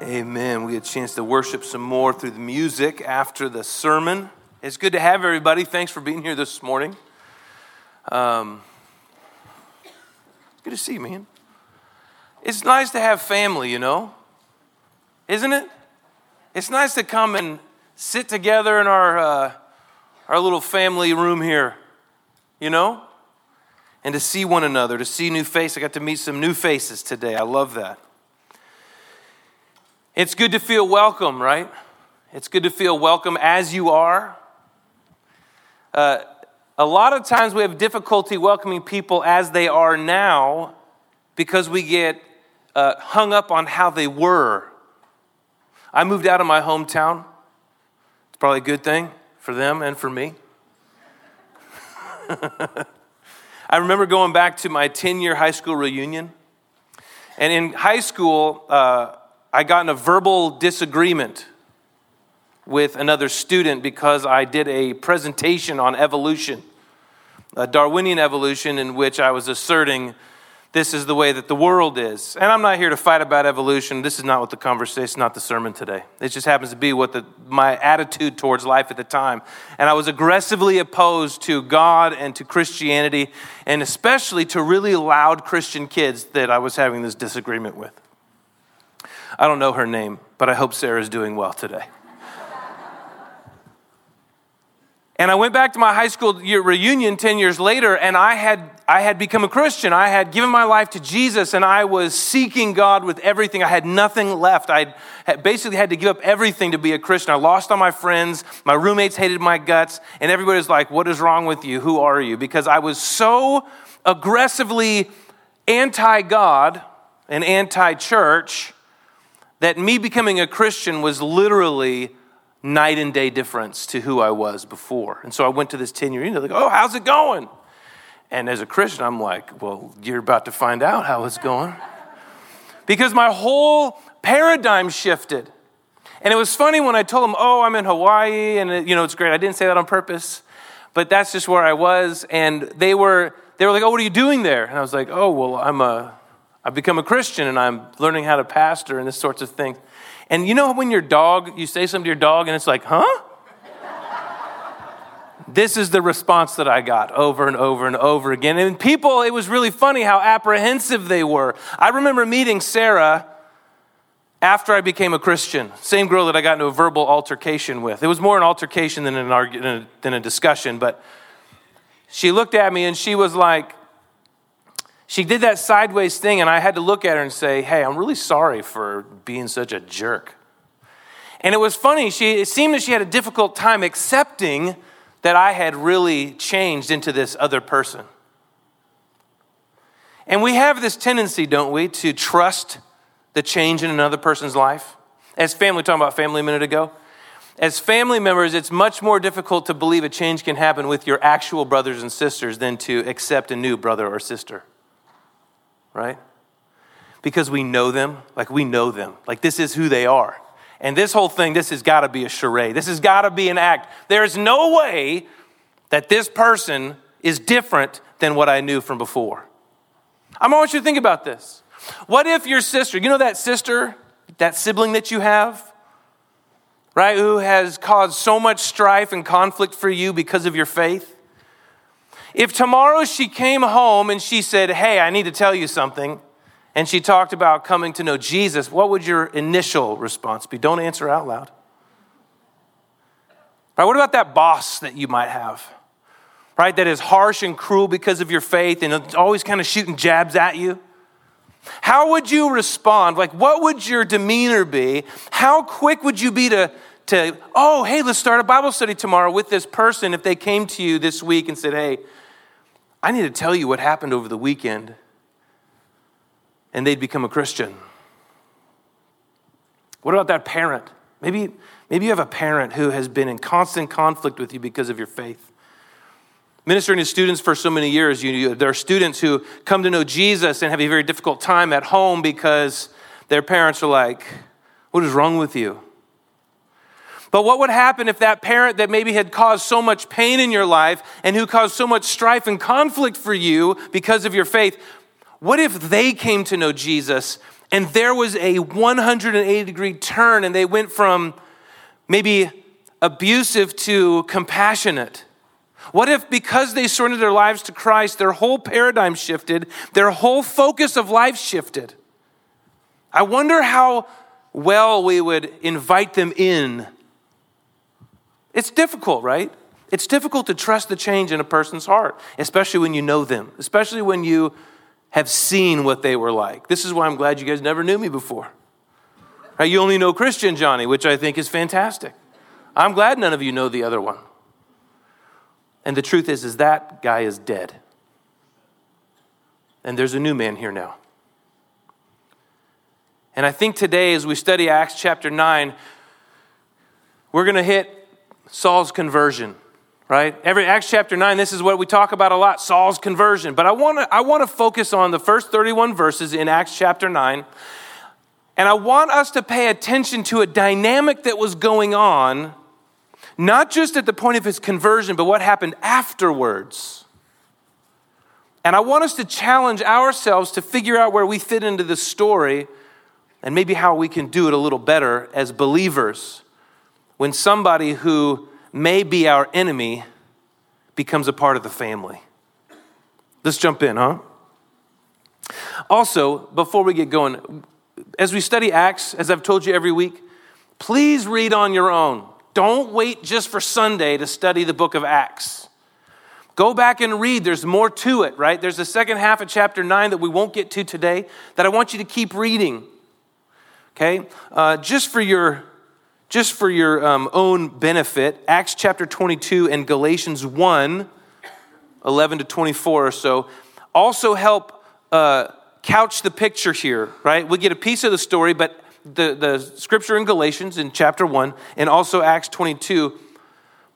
Amen. We had a chance to worship some more through the music after the sermon. It's good to have everybody. Thanks for being here this morning. Um, good to see you, man. It's nice to have family, you know, isn't it? It's nice to come and sit together in our, uh, our little family room here, you know, and to see one another, to see new faces. I got to meet some new faces today. I love that. It's good to feel welcome, right? It's good to feel welcome as you are. Uh, a lot of times we have difficulty welcoming people as they are now because we get uh, hung up on how they were. I moved out of my hometown. It's probably a good thing for them and for me. I remember going back to my 10 year high school reunion. And in high school, uh, I got in a verbal disagreement with another student because I did a presentation on evolution, a Darwinian evolution, in which I was asserting this is the way that the world is. And I'm not here to fight about evolution. This is not what the conversation, not the sermon today. It just happens to be what the, my attitude towards life at the time. And I was aggressively opposed to God and to Christianity, and especially to really loud Christian kids that I was having this disagreement with. I don't know her name, but I hope Sarah's doing well today. and I went back to my high school reunion 10 years later, and I had, I had become a Christian. I had given my life to Jesus, and I was seeking God with everything. I had nothing left. I basically had to give up everything to be a Christian. I lost all my friends. My roommates hated my guts, and everybody was like, What is wrong with you? Who are you? Because I was so aggressively anti God and anti church that me becoming a Christian was literally night and day difference to who I was before. And so I went to this 10 year, know, like, oh, how's it going? And as a Christian, I'm like, well, you're about to find out how it's going. because my whole paradigm shifted. And it was funny when I told them, oh, I'm in Hawaii, and it, you know, it's great. I didn't say that on purpose, but that's just where I was. And they were, they were like, oh, what are you doing there? And I was like, oh, well, I'm a, I've become a Christian and I'm learning how to pastor and this sorts of things. And you know when your dog, you say something to your dog and it's like, huh? this is the response that I got over and over and over again. And people, it was really funny how apprehensive they were. I remember meeting Sarah after I became a Christian, same girl that I got into a verbal altercation with. It was more an altercation than an than a discussion, but she looked at me and she was like, she did that sideways thing, and I had to look at her and say, Hey, I'm really sorry for being such a jerk. And it was funny, she, it seemed that she had a difficult time accepting that I had really changed into this other person. And we have this tendency, don't we, to trust the change in another person's life. As family, talking about family a minute ago. As family members, it's much more difficult to believe a change can happen with your actual brothers and sisters than to accept a new brother or sister right? Because we know them, like we know them, like this is who they are. And this whole thing, this has got to be a charade. This has got to be an act. There is no way that this person is different than what I knew from before. I want you to think about this. What if your sister, you know that sister, that sibling that you have, right, who has caused so much strife and conflict for you because of your faith? If tomorrow she came home and she said, Hey, I need to tell you something, and she talked about coming to know Jesus, what would your initial response be? Don't answer out loud. Right, what about that boss that you might have? Right, that is harsh and cruel because of your faith and always kind of shooting jabs at you? How would you respond? Like, what would your demeanor be? How quick would you be to, to, oh, hey, let's start a Bible study tomorrow with this person if they came to you this week and said, hey, I need to tell you what happened over the weekend. And they'd become a Christian. What about that parent? Maybe, maybe you have a parent who has been in constant conflict with you because of your faith. Ministering to students for so many years, you, there are students who come to know Jesus and have a very difficult time at home because their parents are like, What is wrong with you? But what would happen if that parent that maybe had caused so much pain in your life and who caused so much strife and conflict for you because of your faith, what if they came to know Jesus And there was a 180 degree turn, and they went from maybe abusive to compassionate. What if, because they surrendered their lives to Christ, their whole paradigm shifted, their whole focus of life shifted? I wonder how well we would invite them in. It's difficult, right? It's difficult to trust the change in a person's heart, especially when you know them, especially when you have seen what they were like. This is why I'm glad you guys never knew me before. Right? You only know Christian Johnny, which I think is fantastic. I'm glad none of you know the other one. And the truth is, is that guy is dead. And there's a new man here now. And I think today, as we study Acts chapter 9, we're going to hit Saul's conversion, right? Every Acts chapter 9, this is what we talk about a lot Saul's conversion. But I want to I want to focus on the first 31 verses in Acts chapter 9. And I want us to pay attention to a dynamic that was going on not just at the point of his conversion, but what happened afterwards. And I want us to challenge ourselves to figure out where we fit into this story and maybe how we can do it a little better as believers when somebody who may be our enemy becomes a part of the family. Let's jump in, huh? Also, before we get going, as we study Acts, as I've told you every week, please read on your own. Don't wait just for Sunday to study the book of Acts. Go back and read. There's more to it, right? There's the second half of chapter 9 that we won't get to today that I want you to keep reading. Okay? Uh, just for your just for your um, own benefit, Acts chapter 22 and Galatians 1, 11 to 24 or so, also help uh, couch the picture here, right? We get a piece of the story, but the, the scripture in Galatians in chapter 1 and also Acts 22,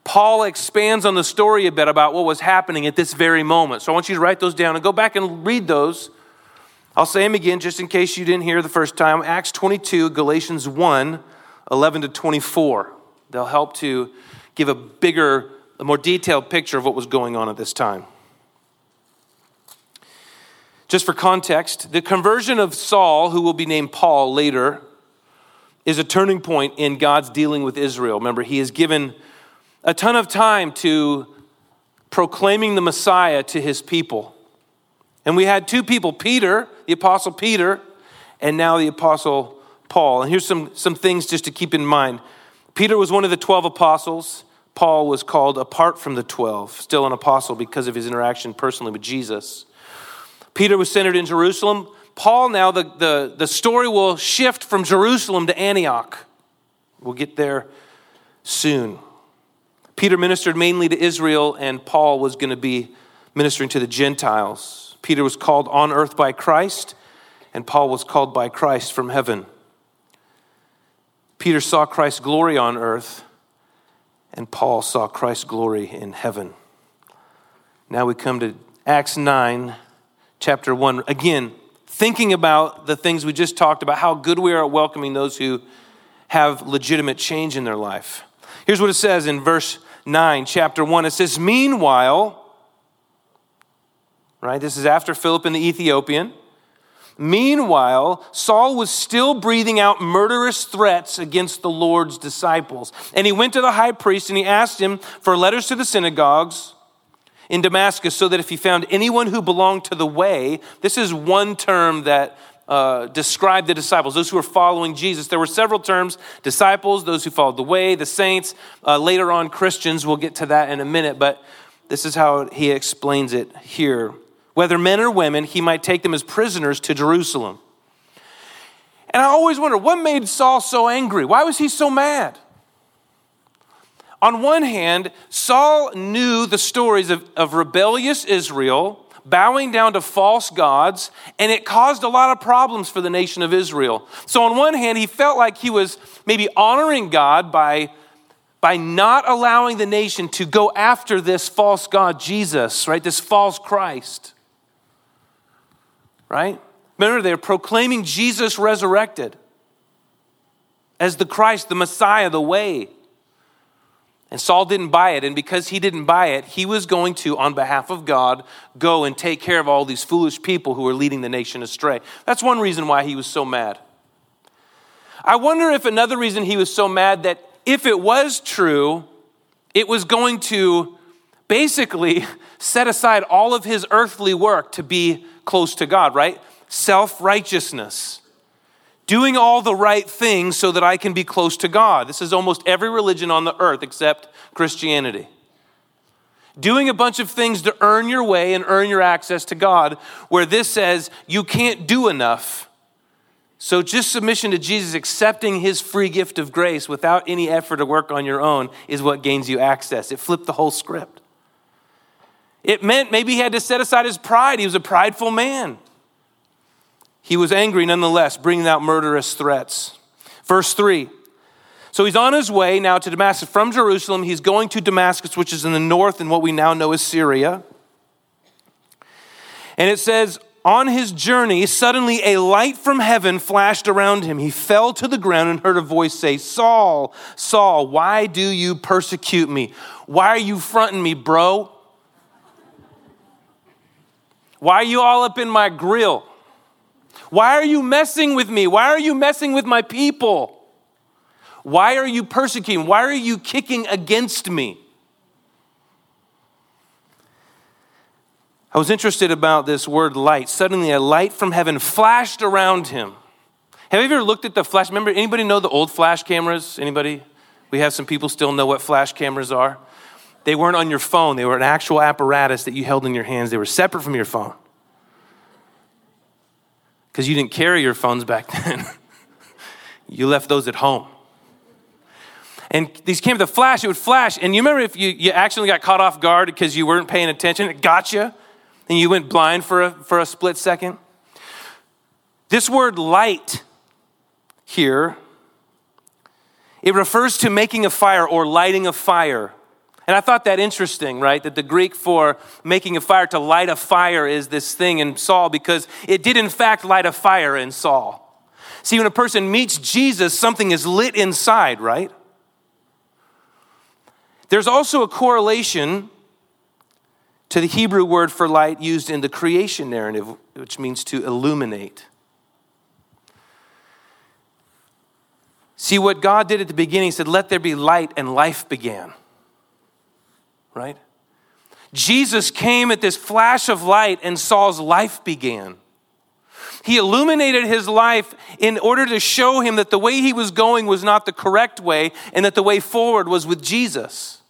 Paul expands on the story a bit about what was happening at this very moment. So I want you to write those down and go back and read those. I'll say them again just in case you didn't hear the first time. Acts 22, Galatians 1, 11 to 24. They'll help to give a bigger, a more detailed picture of what was going on at this time. Just for context, the conversion of Saul, who will be named Paul later, is a turning point in God's dealing with Israel. Remember, he has given a ton of time to proclaiming the Messiah to his people. And we had two people Peter, the Apostle Peter, and now the Apostle Paul. And here's some, some things just to keep in mind Peter was one of the 12 apostles. Paul was called apart from the 12, still an apostle because of his interaction personally with Jesus. Peter was centered in Jerusalem. Paul now, the, the, the story will shift from Jerusalem to Antioch. We'll get there soon. Peter ministered mainly to Israel, and Paul was going to be ministering to the Gentiles. Peter was called on earth by Christ, and Paul was called by Christ from heaven. Peter saw Christ's glory on earth, and Paul saw Christ's glory in heaven. Now we come to Acts 9, chapter 1. Again, thinking about the things we just talked about, how good we are at welcoming those who have legitimate change in their life. Here's what it says in verse 9, chapter 1. It says, Meanwhile, right, this is after Philip and the Ethiopian. Meanwhile, Saul was still breathing out murderous threats against the Lord's disciples. And he went to the high priest and he asked him for letters to the synagogues in Damascus so that if he found anyone who belonged to the way, this is one term that uh, described the disciples, those who were following Jesus. There were several terms disciples, those who followed the way, the saints, uh, later on, Christians. We'll get to that in a minute, but this is how he explains it here. Whether men or women, he might take them as prisoners to Jerusalem. And I always wonder what made Saul so angry? Why was he so mad? On one hand, Saul knew the stories of, of rebellious Israel bowing down to false gods, and it caused a lot of problems for the nation of Israel. So, on one hand, he felt like he was maybe honoring God by, by not allowing the nation to go after this false God, Jesus, right? This false Christ, right? Remember, they're proclaiming Jesus resurrected as the Christ, the Messiah, the way. And Saul didn't buy it. And because he didn't buy it, he was going to, on behalf of God, go and take care of all these foolish people who were leading the nation astray. That's one reason why he was so mad. I wonder if another reason he was so mad that if it was true, it was going to basically set aside all of his earthly work to be close to God, right? Self righteousness. Doing all the right things so that I can be close to God. This is almost every religion on the earth except Christianity. Doing a bunch of things to earn your way and earn your access to God, where this says you can't do enough so, just submission to Jesus, accepting his free gift of grace without any effort or work on your own, is what gains you access. It flipped the whole script. It meant maybe he had to set aside his pride. He was a prideful man. He was angry nonetheless, bringing out murderous threats. Verse 3. So he's on his way now to Damascus from Jerusalem. He's going to Damascus, which is in the north in what we now know as Syria. And it says, on his journey, suddenly a light from heaven flashed around him. He fell to the ground and heard a voice say, Saul, Saul, why do you persecute me? Why are you fronting me, bro? Why are you all up in my grill? Why are you messing with me? Why are you messing with my people? Why are you persecuting? Why are you kicking against me? I was interested about this word light. Suddenly, a light from heaven flashed around him. Have you ever looked at the flash? Remember, anybody know the old flash cameras? Anybody? We have some people still know what flash cameras are. They weren't on your phone, they were an actual apparatus that you held in your hands. They were separate from your phone. Because you didn't carry your phones back then, you left those at home. And these came to flash, it would flash. And you remember if you, you actually got caught off guard because you weren't paying attention, it got you and you went blind for a, for a split second? This word light here, it refers to making a fire or lighting a fire. And I thought that interesting, right? That the Greek for making a fire, to light a fire, is this thing in Saul because it did, in fact, light a fire in Saul. See, when a person meets Jesus, something is lit inside, right? There's also a correlation to the Hebrew word for light used in the creation narrative, which means to illuminate. See, what God did at the beginning, He said, Let there be light, and life began. Right? Jesus came at this flash of light, and Saul's life began. He illuminated his life in order to show him that the way he was going was not the correct way, and that the way forward was with Jesus.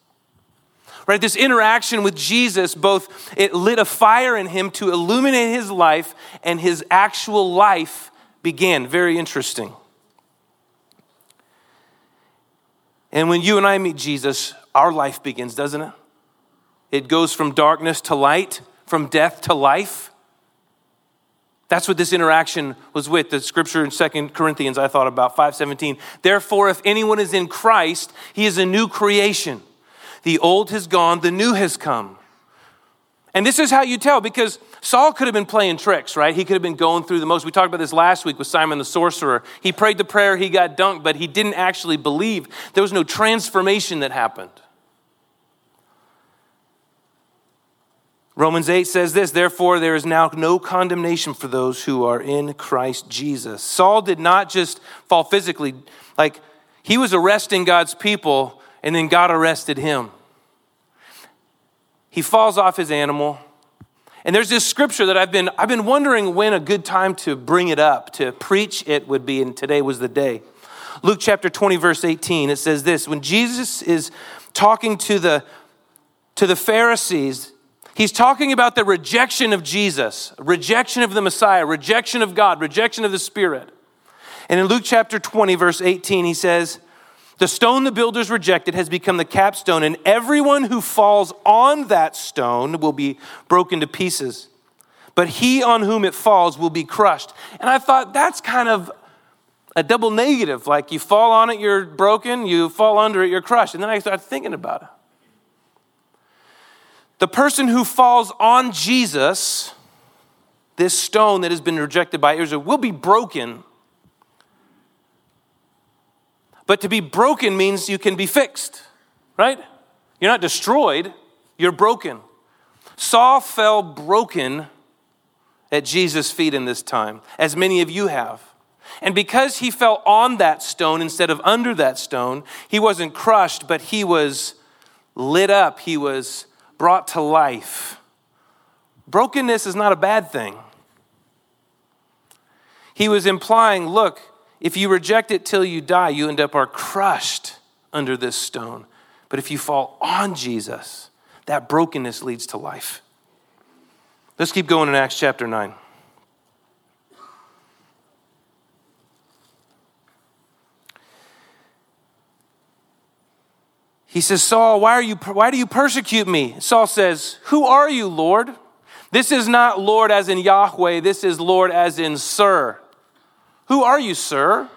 Right? This interaction with jesus both it lit a fire in him to illuminate his life and his actual life began. Very interesting. And when you and i meet jesus our life begins doesn't it it goes from darkness to light from death to life that's what this interaction was with the scripture in Second corinthians i thought about 517 therefore if anyone is in christ he is a new creation the old has gone, the new has come. And this is how you tell because Saul could have been playing tricks, right? He could have been going through the most. We talked about this last week with Simon the sorcerer. He prayed the prayer, he got dunked, but he didn't actually believe. There was no transformation that happened. Romans 8 says this, therefore, there is now no condemnation for those who are in Christ Jesus. Saul did not just fall physically, like, he was arresting God's people and then God arrested him. He falls off his animal. And there's this scripture that I've been, I've been wondering when a good time to bring it up, to preach it would be, and today was the day. Luke chapter 20, verse 18, it says this When Jesus is talking to the, to the Pharisees, he's talking about the rejection of Jesus, rejection of the Messiah, rejection of God, rejection of the Spirit. And in Luke chapter 20, verse 18, he says, the stone the builders rejected has become the capstone, and everyone who falls on that stone will be broken to pieces. But he on whom it falls will be crushed. And I thought that's kind of a double negative. Like you fall on it, you're broken, you fall under it, you're crushed. And then I started thinking about it. The person who falls on Jesus, this stone that has been rejected by Israel, will be broken but to be broken means you can be fixed, right? You're not destroyed, you're broken. Saul fell broken at Jesus' feet in this time, as many of you have. And because he fell on that stone instead of under that stone, he wasn't crushed, but he was lit up. He was brought to life. Brokenness is not a bad thing. He was implying, look, if you reject it till you die, you end up are crushed under this stone. But if you fall on Jesus, that brokenness leads to life. Let's keep going in Acts chapter 9. He says, Saul, why, are you, why do you persecute me? Saul says, Who are you, Lord? This is not Lord as in Yahweh, this is Lord as in Sir. Who are you, sir?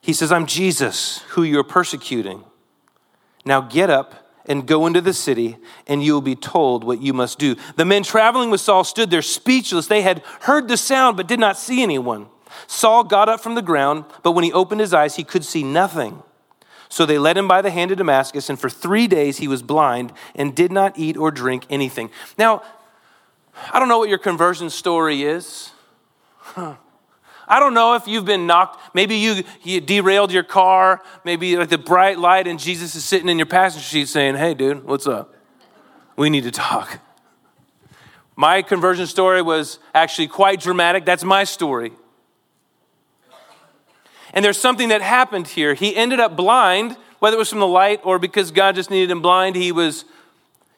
He says, I'm Jesus, who you're persecuting. Now get up and go into the city, and you will be told what you must do. The men traveling with Saul stood there speechless. They had heard the sound, but did not see anyone. Saul got up from the ground, but when he opened his eyes, he could see nothing. So they led him by the hand to Damascus, and for three days he was blind and did not eat or drink anything. Now, I don't know what your conversion story is. Huh. I don't know if you've been knocked. Maybe you, you derailed your car. Maybe like the bright light, and Jesus is sitting in your passenger seat saying, Hey, dude, what's up? We need to talk. My conversion story was actually quite dramatic. That's my story. And there's something that happened here. He ended up blind, whether it was from the light or because God just needed him blind. He was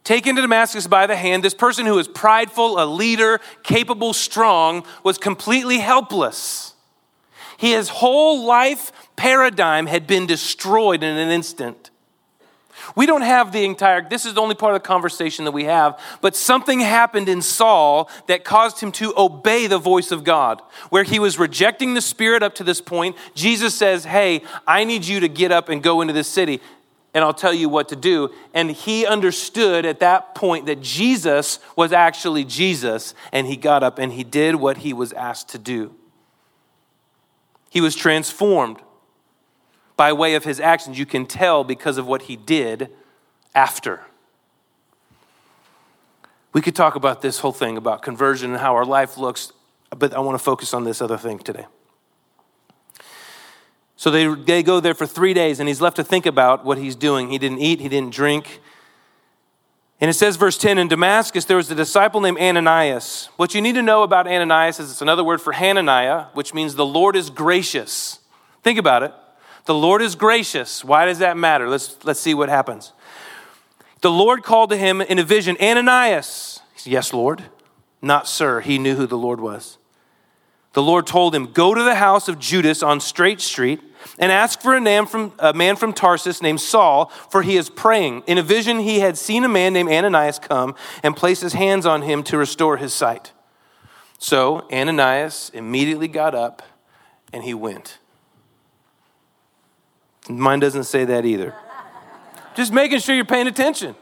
taken to Damascus by the hand. This person who was prideful, a leader, capable, strong, was completely helpless. His whole life paradigm had been destroyed in an instant. We don't have the entire, this is the only part of the conversation that we have, but something happened in Saul that caused him to obey the voice of God. Where he was rejecting the Spirit up to this point, Jesus says, Hey, I need you to get up and go into this city and I'll tell you what to do. And he understood at that point that Jesus was actually Jesus, and he got up and he did what he was asked to do. He was transformed by way of his actions. You can tell because of what he did after. We could talk about this whole thing about conversion and how our life looks, but I want to focus on this other thing today. So they, they go there for three days, and he's left to think about what he's doing. He didn't eat, he didn't drink. And it says, verse 10 In Damascus, there was a disciple named Ananias. What you need to know about Ananias is it's another word for Hananiah, which means the Lord is gracious. Think about it. The Lord is gracious. Why does that matter? Let's, let's see what happens. The Lord called to him in a vision, Ananias. He said, yes, Lord. Not, sir. He knew who the Lord was. The Lord told him, Go to the house of Judas on Straight Street and ask for a man, from, a man from Tarsus named Saul, for he is praying. In a vision, he had seen a man named Ananias come and place his hands on him to restore his sight. So Ananias immediately got up and he went. Mine doesn't say that either. Just making sure you're paying attention.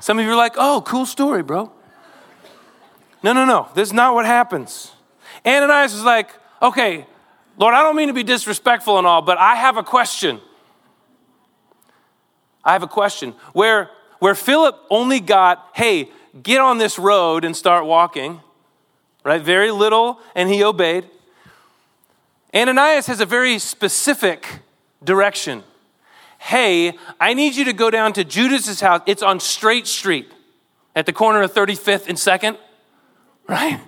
Some of you are like, oh, cool story, bro. No, no, no. This is not what happens. Ananias is like, okay, Lord, I don't mean to be disrespectful and all, but I have a question. I have a question. Where, where Philip only got, hey, get on this road and start walking, right? Very little, and he obeyed. Ananias has a very specific direction. Hey, I need you to go down to Judas's house. It's on Straight Street at the corner of 35th and 2nd, right?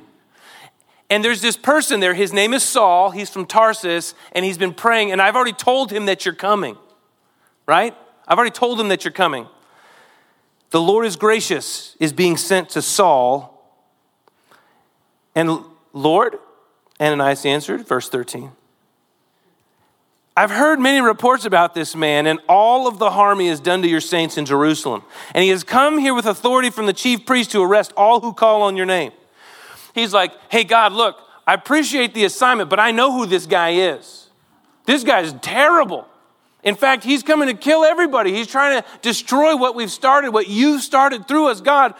And there's this person there. His name is Saul. He's from Tarsus, and he's been praying. And I've already told him that you're coming, right? I've already told him that you're coming. The Lord is gracious, is being sent to Saul. And Lord, Ananias answered, verse 13. I've heard many reports about this man and all of the harm he has done to your saints in Jerusalem. And he has come here with authority from the chief priest to arrest all who call on your name. He's like, hey, God, look, I appreciate the assignment, but I know who this guy is. This guy's terrible. In fact, he's coming to kill everybody. He's trying to destroy what we've started, what you've started through us. God,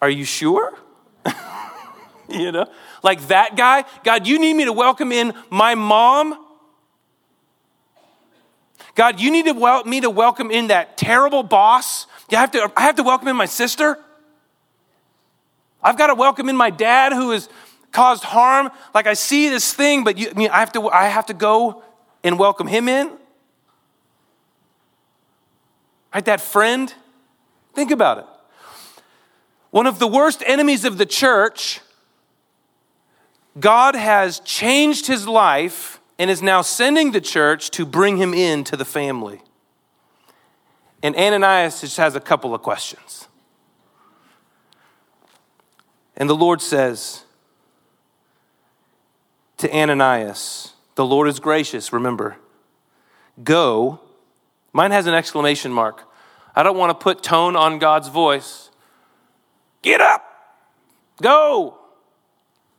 are you sure? you know, like that guy. God, you need me to welcome in my mom? God, you need to wel- me to welcome in that terrible boss. You have to, I have to welcome in my sister. I've got to welcome in my dad who has caused harm. Like I see this thing, but you, I, mean, I, have to, I have to go and welcome him in. Right? That friend. Think about it. One of the worst enemies of the church, God has changed his life and is now sending the church to bring him into the family. And Ananias just has a couple of questions. And the Lord says to Ananias, The Lord is gracious, remember. Go. Mine has an exclamation mark. I don't want to put tone on God's voice. Get up. Go.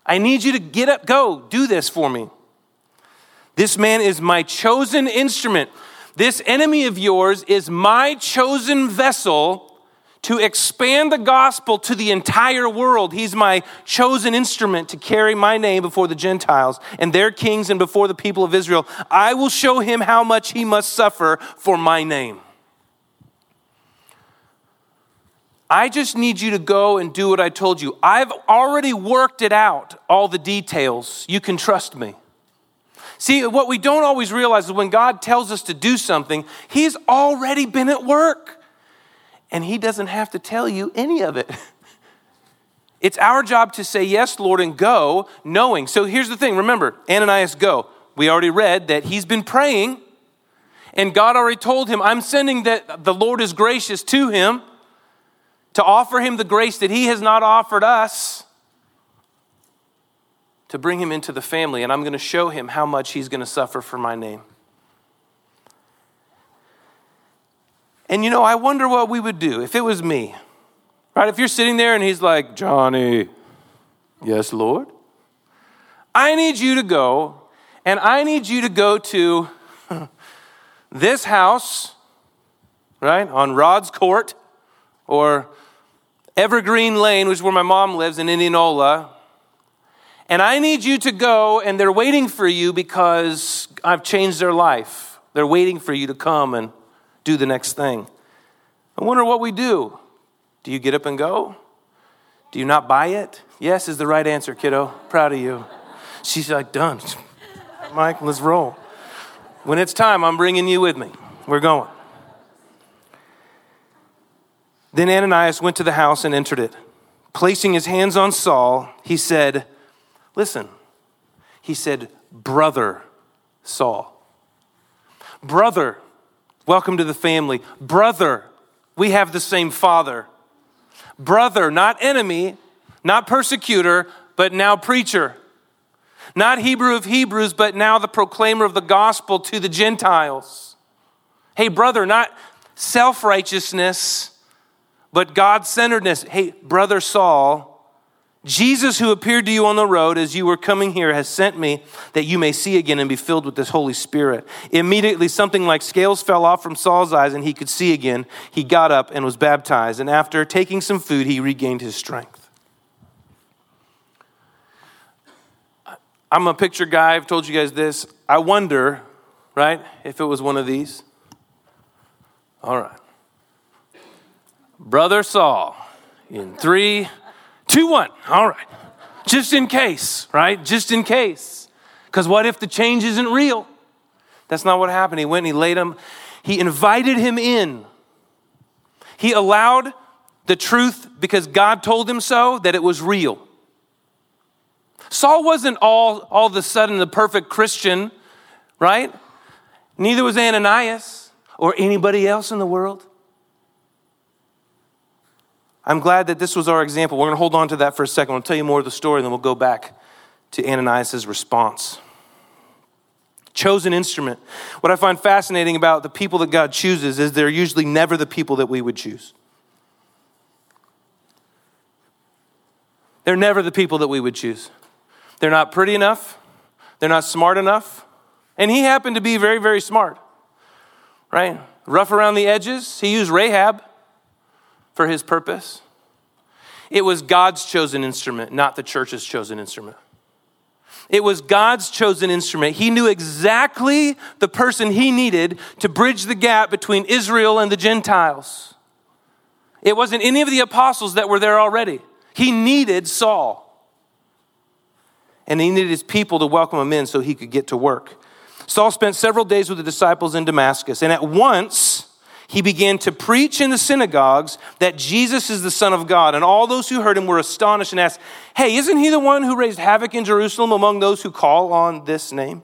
I need you to get up. Go. Do this for me. This man is my chosen instrument. This enemy of yours is my chosen vessel to expand the gospel to the entire world. He's my chosen instrument to carry my name before the Gentiles and their kings and before the people of Israel. I will show him how much he must suffer for my name. I just need you to go and do what I told you. I've already worked it out, all the details. You can trust me. See, what we don't always realize is when God tells us to do something, He's already been at work. And He doesn't have to tell you any of it. It's our job to say, Yes, Lord, and go, knowing. So here's the thing remember, Ananias, go. We already read that he's been praying, and God already told him, I'm sending that the Lord is gracious to him to offer him the grace that he has not offered us to bring him into the family, and I'm going to show him how much he's going to suffer for my name. And you know, I wonder what we would do if it was me. Right? If you're sitting there and he's like, Johnny, yes, Lord, I need you to go, and I need you to go to this house, right, on Rod's Court, or Evergreen Lane, which is where my mom lives in Indianola. And I need you to go, and they're waiting for you because I've changed their life. They're waiting for you to come and do the next thing. I wonder what we do. Do you get up and go? Do you not buy it? Yes is the right answer, kiddo. Proud of you. She's like, done. Mike, let's roll. When it's time, I'm bringing you with me. We're going. Then Ananias went to the house and entered it. Placing his hands on Saul, he said, Listen, he said, Brother Saul. Brother, welcome to the family. Brother, we have the same father. Brother, not enemy, not persecutor, but now preacher. Not Hebrew of Hebrews, but now the proclaimer of the gospel to the Gentiles. Hey, brother, not self righteousness but God centeredness. Hey, brother Saul, Jesus, who appeared to you on the road as you were coming here, has sent me that you may see again and be filled with this Holy Spirit. Immediately, something like scales fell off from Saul's eyes and he could see again. He got up and was baptized. And after taking some food, he regained his strength. I'm a picture guy. I've told you guys this. I wonder, right, if it was one of these. All right. Brother Saul in three, two, one. All right. Just in case, right? Just in case. Because what if the change isn't real? That's not what happened. He went and he laid him, he invited him in. He allowed the truth because God told him so that it was real. Saul wasn't all, all of a sudden the perfect Christian, right? Neither was Ananias or anybody else in the world. I'm glad that this was our example. We're going to hold on to that for a second. I'll tell you more of the story, and then we'll go back to Ananias' response. Chosen instrument. What I find fascinating about the people that God chooses is they're usually never the people that we would choose. They're never the people that we would choose. They're not pretty enough, they're not smart enough. And he happened to be very, very smart, right? Rough around the edges. He used Rahab for his purpose. It was God's chosen instrument, not the church's chosen instrument. It was God's chosen instrument. He knew exactly the person he needed to bridge the gap between Israel and the Gentiles. It wasn't any of the apostles that were there already. He needed Saul. And he needed his people to welcome him in so he could get to work. Saul spent several days with the disciples in Damascus, and at once he began to preach in the synagogues that Jesus is the Son of God. And all those who heard him were astonished and asked, Hey, isn't he the one who raised havoc in Jerusalem among those who call on this name?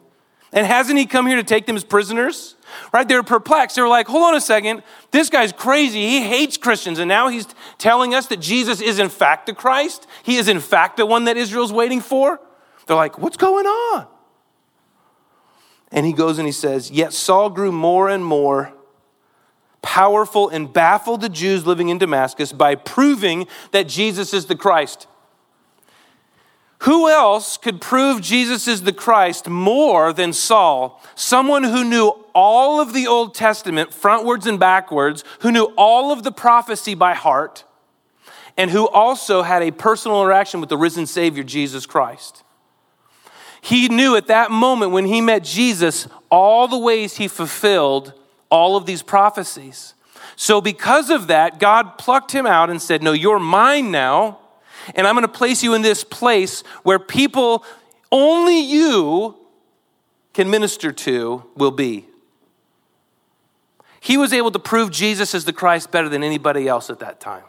And hasn't he come here to take them as prisoners? Right? They were perplexed. They were like, hold on a second. This guy's crazy. He hates Christians. And now he's telling us that Jesus is in fact the Christ. He is in fact the one that Israel's waiting for. They're like, what's going on? And he goes and he says, Yet Saul grew more and more powerful and baffled the Jews living in Damascus by proving that Jesus is the Christ. Who else could prove Jesus is the Christ more than Saul? Someone who knew all of the Old Testament, frontwards and backwards, who knew all of the prophecy by heart, and who also had a personal interaction with the risen Savior, Jesus Christ. He knew at that moment when he met Jesus all the ways he fulfilled all of these prophecies. So, because of that, God plucked him out and said, No, you're mine now, and I'm going to place you in this place where people only you can minister to will be. He was able to prove Jesus as the Christ better than anybody else at that time.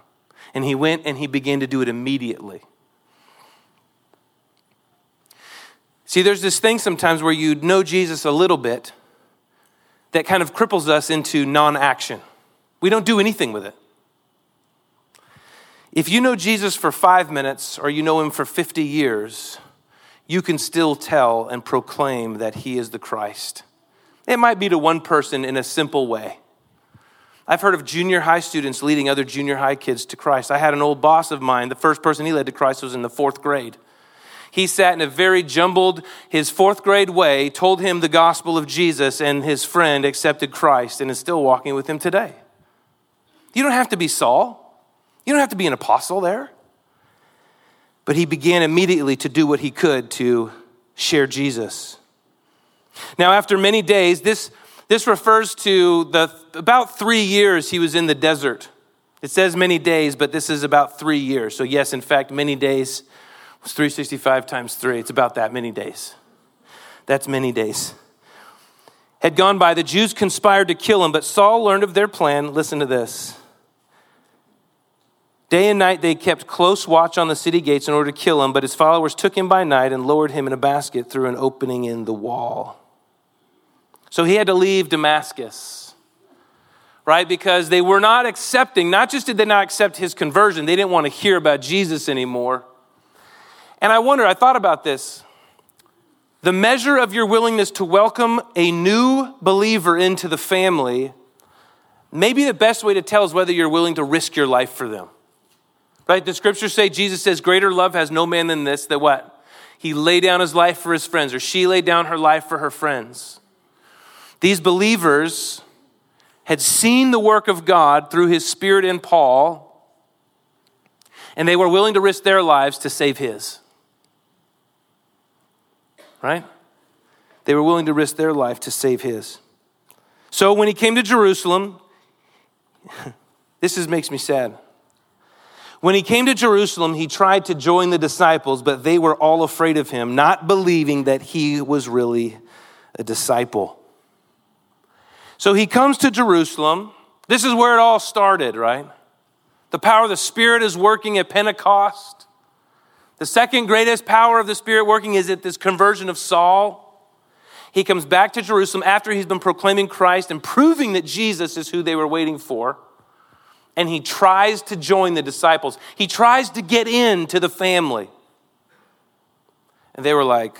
And he went and he began to do it immediately. See, there's this thing sometimes where you know Jesus a little bit, that kind of cripples us into non action. We don't do anything with it. If you know Jesus for five minutes or you know him for 50 years, you can still tell and proclaim that he is the Christ. It might be to one person in a simple way. I've heard of junior high students leading other junior high kids to Christ. I had an old boss of mine, the first person he led to Christ was in the fourth grade he sat in a very jumbled, his fourth grade way, told him the gospel of Jesus, and his friend accepted Christ and is still walking with him today. You don't have to be Saul, you don't have to be an apostle there. But he began immediately to do what he could to share Jesus. Now, after many days, this, this refers to the about three years he was in the desert. It says many days, but this is about three years. So, yes, in fact, many days it's 365 times three. It's about that many days. That's many days. Had gone by, the Jews conspired to kill him, but Saul learned of their plan. Listen to this. Day and night they kept close watch on the city gates in order to kill him, but his followers took him by night and lowered him in a basket through an opening in the wall. So he had to leave Damascus, right? Because they were not accepting, not just did they not accept his conversion, they didn't want to hear about Jesus anymore. And I wonder, I thought about this. The measure of your willingness to welcome a new believer into the family, maybe the best way to tell is whether you're willing to risk your life for them. Right? The scriptures say, Jesus says, Greater love has no man than this, that what? He laid down his life for his friends, or she laid down her life for her friends. These believers had seen the work of God through his spirit in Paul, and they were willing to risk their lives to save his right? They were willing to risk their life to save his. So when he came to Jerusalem, this is, makes me sad. When he came to Jerusalem, he tried to join the disciples, but they were all afraid of him, not believing that he was really a disciple. So he comes to Jerusalem. This is where it all started, right? The power of the Spirit is working at Pentecost. The second greatest power of the Spirit working is at this conversion of Saul. He comes back to Jerusalem after he's been proclaiming Christ and proving that Jesus is who they were waiting for. And he tries to join the disciples. He tries to get into the family. And they were like,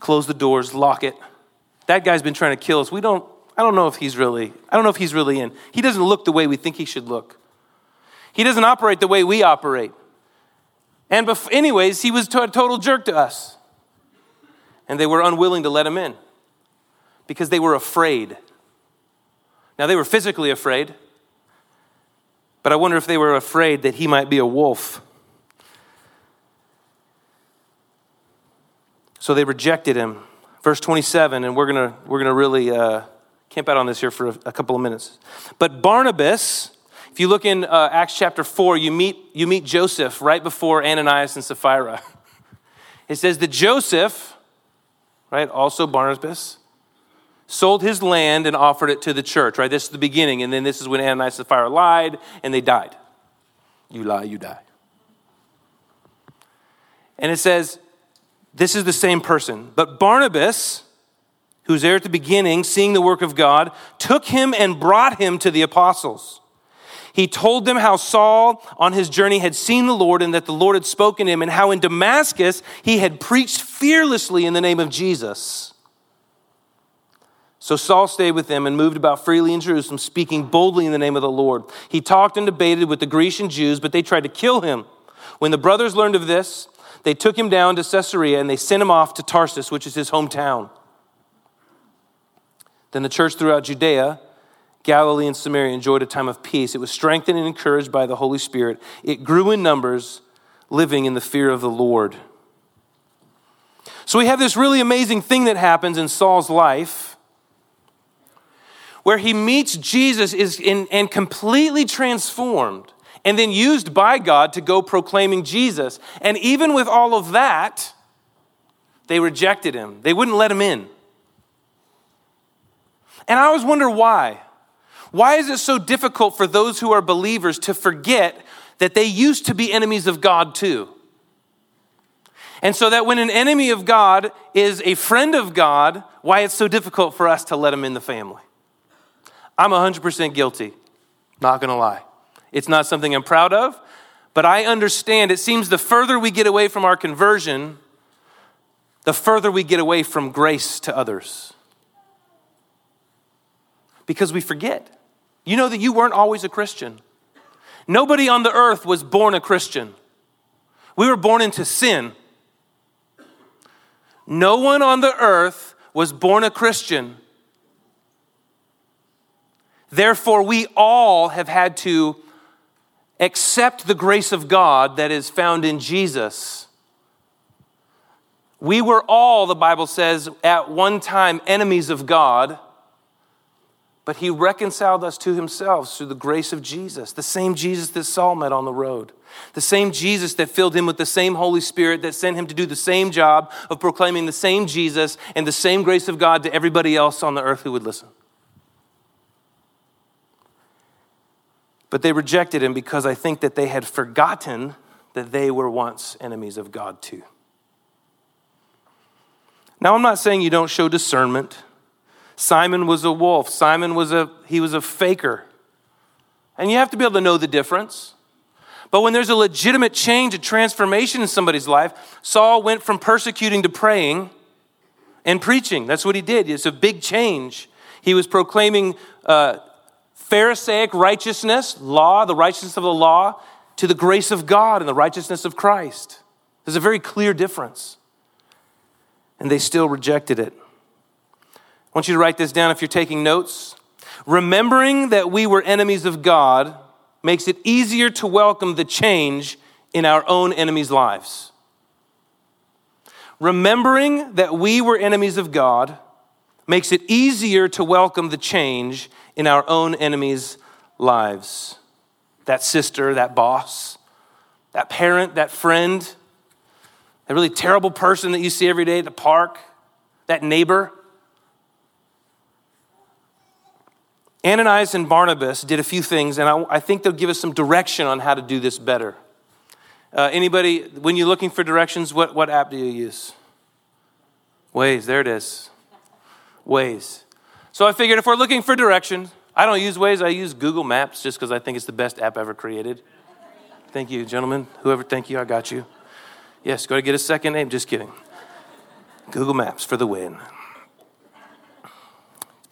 close the doors, lock it. That guy's been trying to kill us. We don't, I don't know if he's really, I don't know if he's really in. He doesn't look the way we think he should look. He doesn't operate the way we operate. And bef- anyways, he was a total jerk to us. And they were unwilling to let him in because they were afraid. Now, they were physically afraid, but I wonder if they were afraid that he might be a wolf. So they rejected him. Verse 27, and we're going to we're gonna really uh, camp out on this here for a, a, couple of minutes. But Barnabas, if you look in uh, Acts chapter 4, you meet, you meet Joseph right before Ananias and Sapphira. It says that Joseph, right, also Barnabas, sold his land and offered it to the church, right? This is the beginning. And then this is when Ananias and Sapphira lied and they died. You lie, you die. And it says, this is the same person. But Barnabas, who's there at the beginning, seeing the work of God, took him and brought him to the apostles. He told them how Saul on his journey had seen the Lord and that the Lord had spoken to him, and how in Damascus he had preached fearlessly in the name of Jesus. So Saul stayed with them and moved about freely in Jerusalem, speaking boldly in the name of the Lord. He talked and debated with the Grecian Jews, but they tried to kill him. When the brothers learned of this, they took him down to Caesarea and they sent him off to Tarsus, which is his hometown. Then the church throughout Judea, Galilee, and Samaria enjoyed a time of peace. It was strengthened and encouraged by the Holy Spirit. It grew in numbers, living in the fear of the Lord. So we have this really amazing thing that happens in Saul's life where he meets Jesus is in, and completely transformed and then used by God to go proclaiming Jesus. And even with all of that, they rejected him. They wouldn't let him in. And I always wonder why. Why is it so difficult for those who are believers to forget that they used to be enemies of God too? And so that when an enemy of God is a friend of God, why it's so difficult for us to let him in the family. I'm 100% guilty, not gonna lie. It's not something I'm proud of, but I understand it seems the further we get away from our conversion, the further we get away from grace to others. Because we forget. You know that you weren't always a Christian. Nobody on the earth was born a Christian. We were born into sin. No one on the earth was born a Christian. Therefore, we all have had to accept the grace of God that is found in Jesus. We were all, the Bible says, at one time enemies of God, but He reconciled us to Himself through the grace of Jesus, the same Jesus that Saul met on the road, the same Jesus that filled him with the same Holy Spirit that sent him to do the same job of proclaiming the same Jesus and the same grace of God to everybody else on the earth who would listen. But they rejected him because I think that they had forgotten that they were once enemies of God too. Now, I'm not saying you don't show discernment. Simon was a wolf. Simon was a he was a faker. And you have to be able to know the difference. But when there's a legitimate change, a transformation in somebody's life, Saul went from persecuting to praying and preaching. That's what he did. It's a big change. He was proclaiming uh, Pharisaic righteousness, law, the righteousness of the law, to the grace of God and the righteousness of Christ. There's a very clear difference. And they still rejected it. I want you to write this down if you're taking notes. Remembering that we were enemies of God makes it easier to welcome the change in our own enemies' lives. Remembering that we were enemies of God makes it easier to welcome the change in our own enemies' lives. That sister, that boss, that parent, that friend, that really terrible person that you see every day at the park, that neighbor. Ananias and Barnabas did a few things, and I, I think they'll give us some direction on how to do this better. Uh, anybody, when you're looking for directions, what, what app do you use? Waze, there it is. Waze. So I figured if we're looking for directions, I don't use Waze, I use Google Maps just because I think it's the best app ever created. Thank you, gentlemen. Whoever, thank you, I got you. Yes, go to get a second name. Just kidding. Google Maps for the win.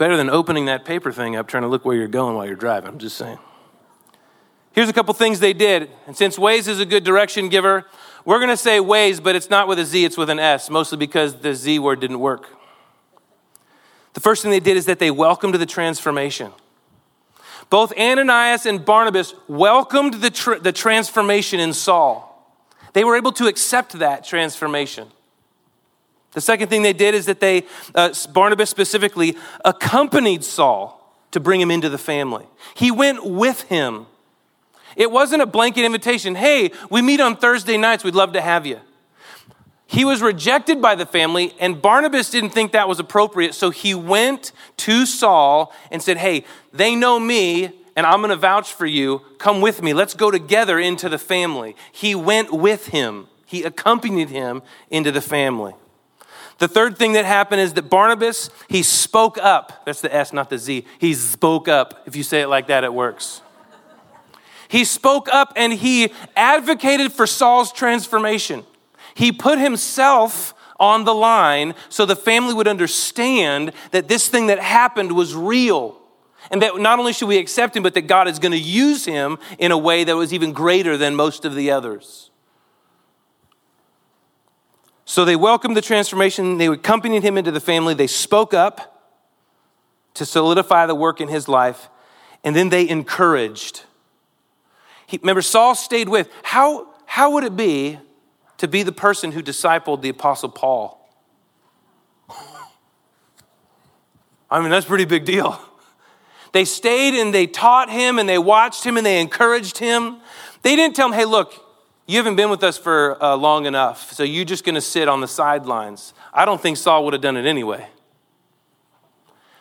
Better than opening that paper thing up trying to look where you're going while you're driving. I'm just saying. Here's a couple things they did. And since Waze is a good direction giver, we're going to say Waze, but it's not with a Z, it's with an S, mostly because the Z word didn't work. The first thing they did is that they welcomed the transformation. Both Ananias and Barnabas welcomed the, tr- the transformation in Saul. They were able to accept that transformation. The second thing they did is that they, uh, Barnabas specifically, accompanied Saul to bring him into the family. He went with him. It wasn't a blanket invitation. Hey, we meet on Thursday nights. We'd love to have you. He was rejected by the family, and Barnabas didn't think that was appropriate. So he went to Saul and said, Hey, they know me, and I'm going to vouch for you. Come with me. Let's go together into the family. He went with him, he accompanied him into the family. The third thing that happened is that Barnabas, he spoke up. That's the S, not the Z. He spoke up. If you say it like that, it works. He spoke up and he advocated for Saul's transformation. He put himself on the line so the family would understand that this thing that happened was real. And that not only should we accept him, but that God is going to use him in a way that was even greater than most of the others. So they welcomed the transformation. They accompanied him into the family. They spoke up to solidify the work in his life. And then they encouraged. He, remember, Saul stayed with. How, how would it be to be the person who discipled the Apostle Paul? I mean, that's a pretty big deal. They stayed and they taught him and they watched him and they encouraged him. They didn't tell him, hey, look, you haven't been with us for uh, long enough, so you're just going to sit on the sidelines. I don't think Saul would have done it anyway.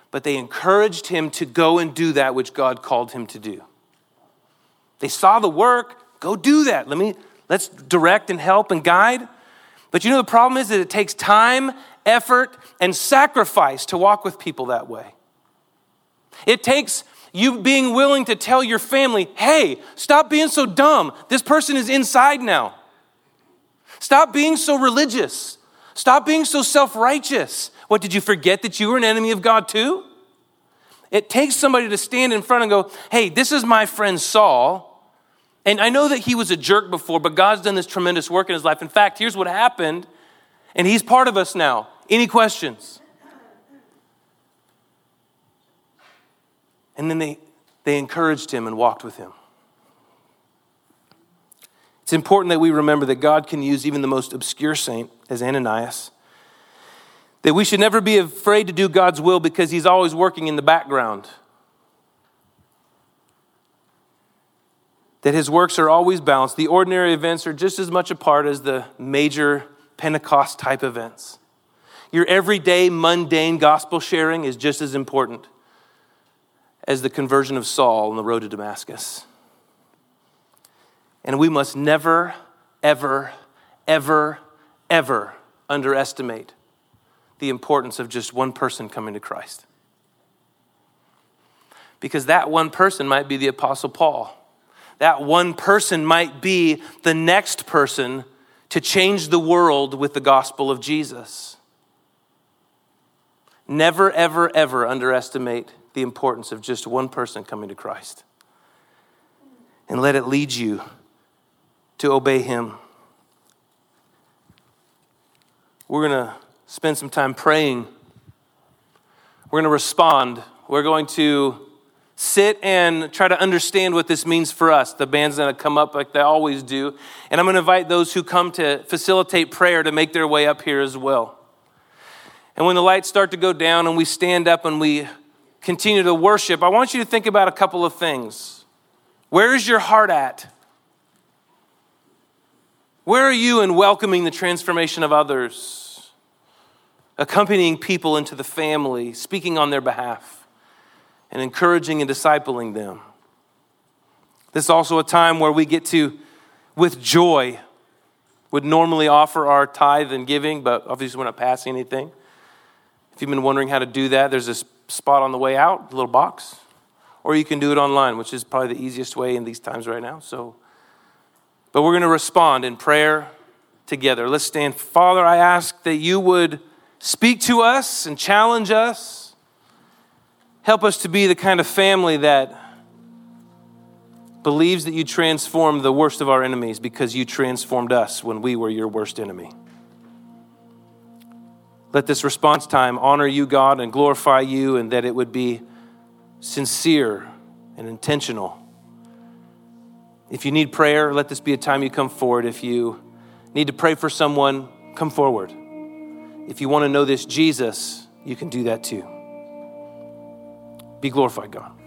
But they encouraged him to go and do that which God called him to do. They saw the work, go do that. Let me let's direct and help and guide. But you know the problem is that it takes time, effort, and sacrifice to walk with people that way. It takes you being willing to tell your family, hey, stop being so dumb. This person is inside now. Stop being so religious. Stop being so self righteous. What, did you forget that you were an enemy of God too? It takes somebody to stand in front and go, hey, this is my friend Saul. And I know that he was a jerk before, but God's done this tremendous work in his life. In fact, here's what happened, and he's part of us now. Any questions? And then they, they encouraged him and walked with him. It's important that we remember that God can use even the most obscure saint, as Ananias. That we should never be afraid to do God's will because he's always working in the background. That his works are always balanced. The ordinary events are just as much a part as the major Pentecost type events. Your everyday mundane gospel sharing is just as important as the conversion of Saul on the road to Damascus. And we must never, ever, ever, ever underestimate the importance of just one person coming to Christ. Because that one person might be the Apostle Paul. That one person might be the next person to change the world with the gospel of Jesus. Never, ever, ever underestimate the importance of just one person coming to Christ. And let it lead you to obey Him. We're going to spend some time praying. We're going to respond. We're going to sit and try to understand what this means for us. The band's going to come up like they always do. And I'm going to invite those who come to facilitate prayer to make their way up here as well. And when the lights start to go down and we stand up and we continue to worship, I want you to think about a couple of things. Where is your heart at? Where are you in welcoming the transformation of others, accompanying people into the family, speaking on their behalf, and encouraging and discipling them? This is also a time where we get to, with joy, would normally offer our tithe and giving, but obviously we're not passing anything. If you've been wondering how to do that, there's this spot on the way out, little box, or you can do it online, which is probably the easiest way in these times right now. So, but we're going to respond in prayer together. Let's stand. Father, I ask that you would speak to us and challenge us. Help us to be the kind of family that believes that you transformed the worst of our enemies because you transformed us when we were your worst enemy. Let this response time honor you, God, and glorify you, and that it would be sincere and intentional. If you need prayer, let this be a time you come forward. If you need to pray for someone, come forward. if you want to know this Jesus, you can do that too. Be glorified, God.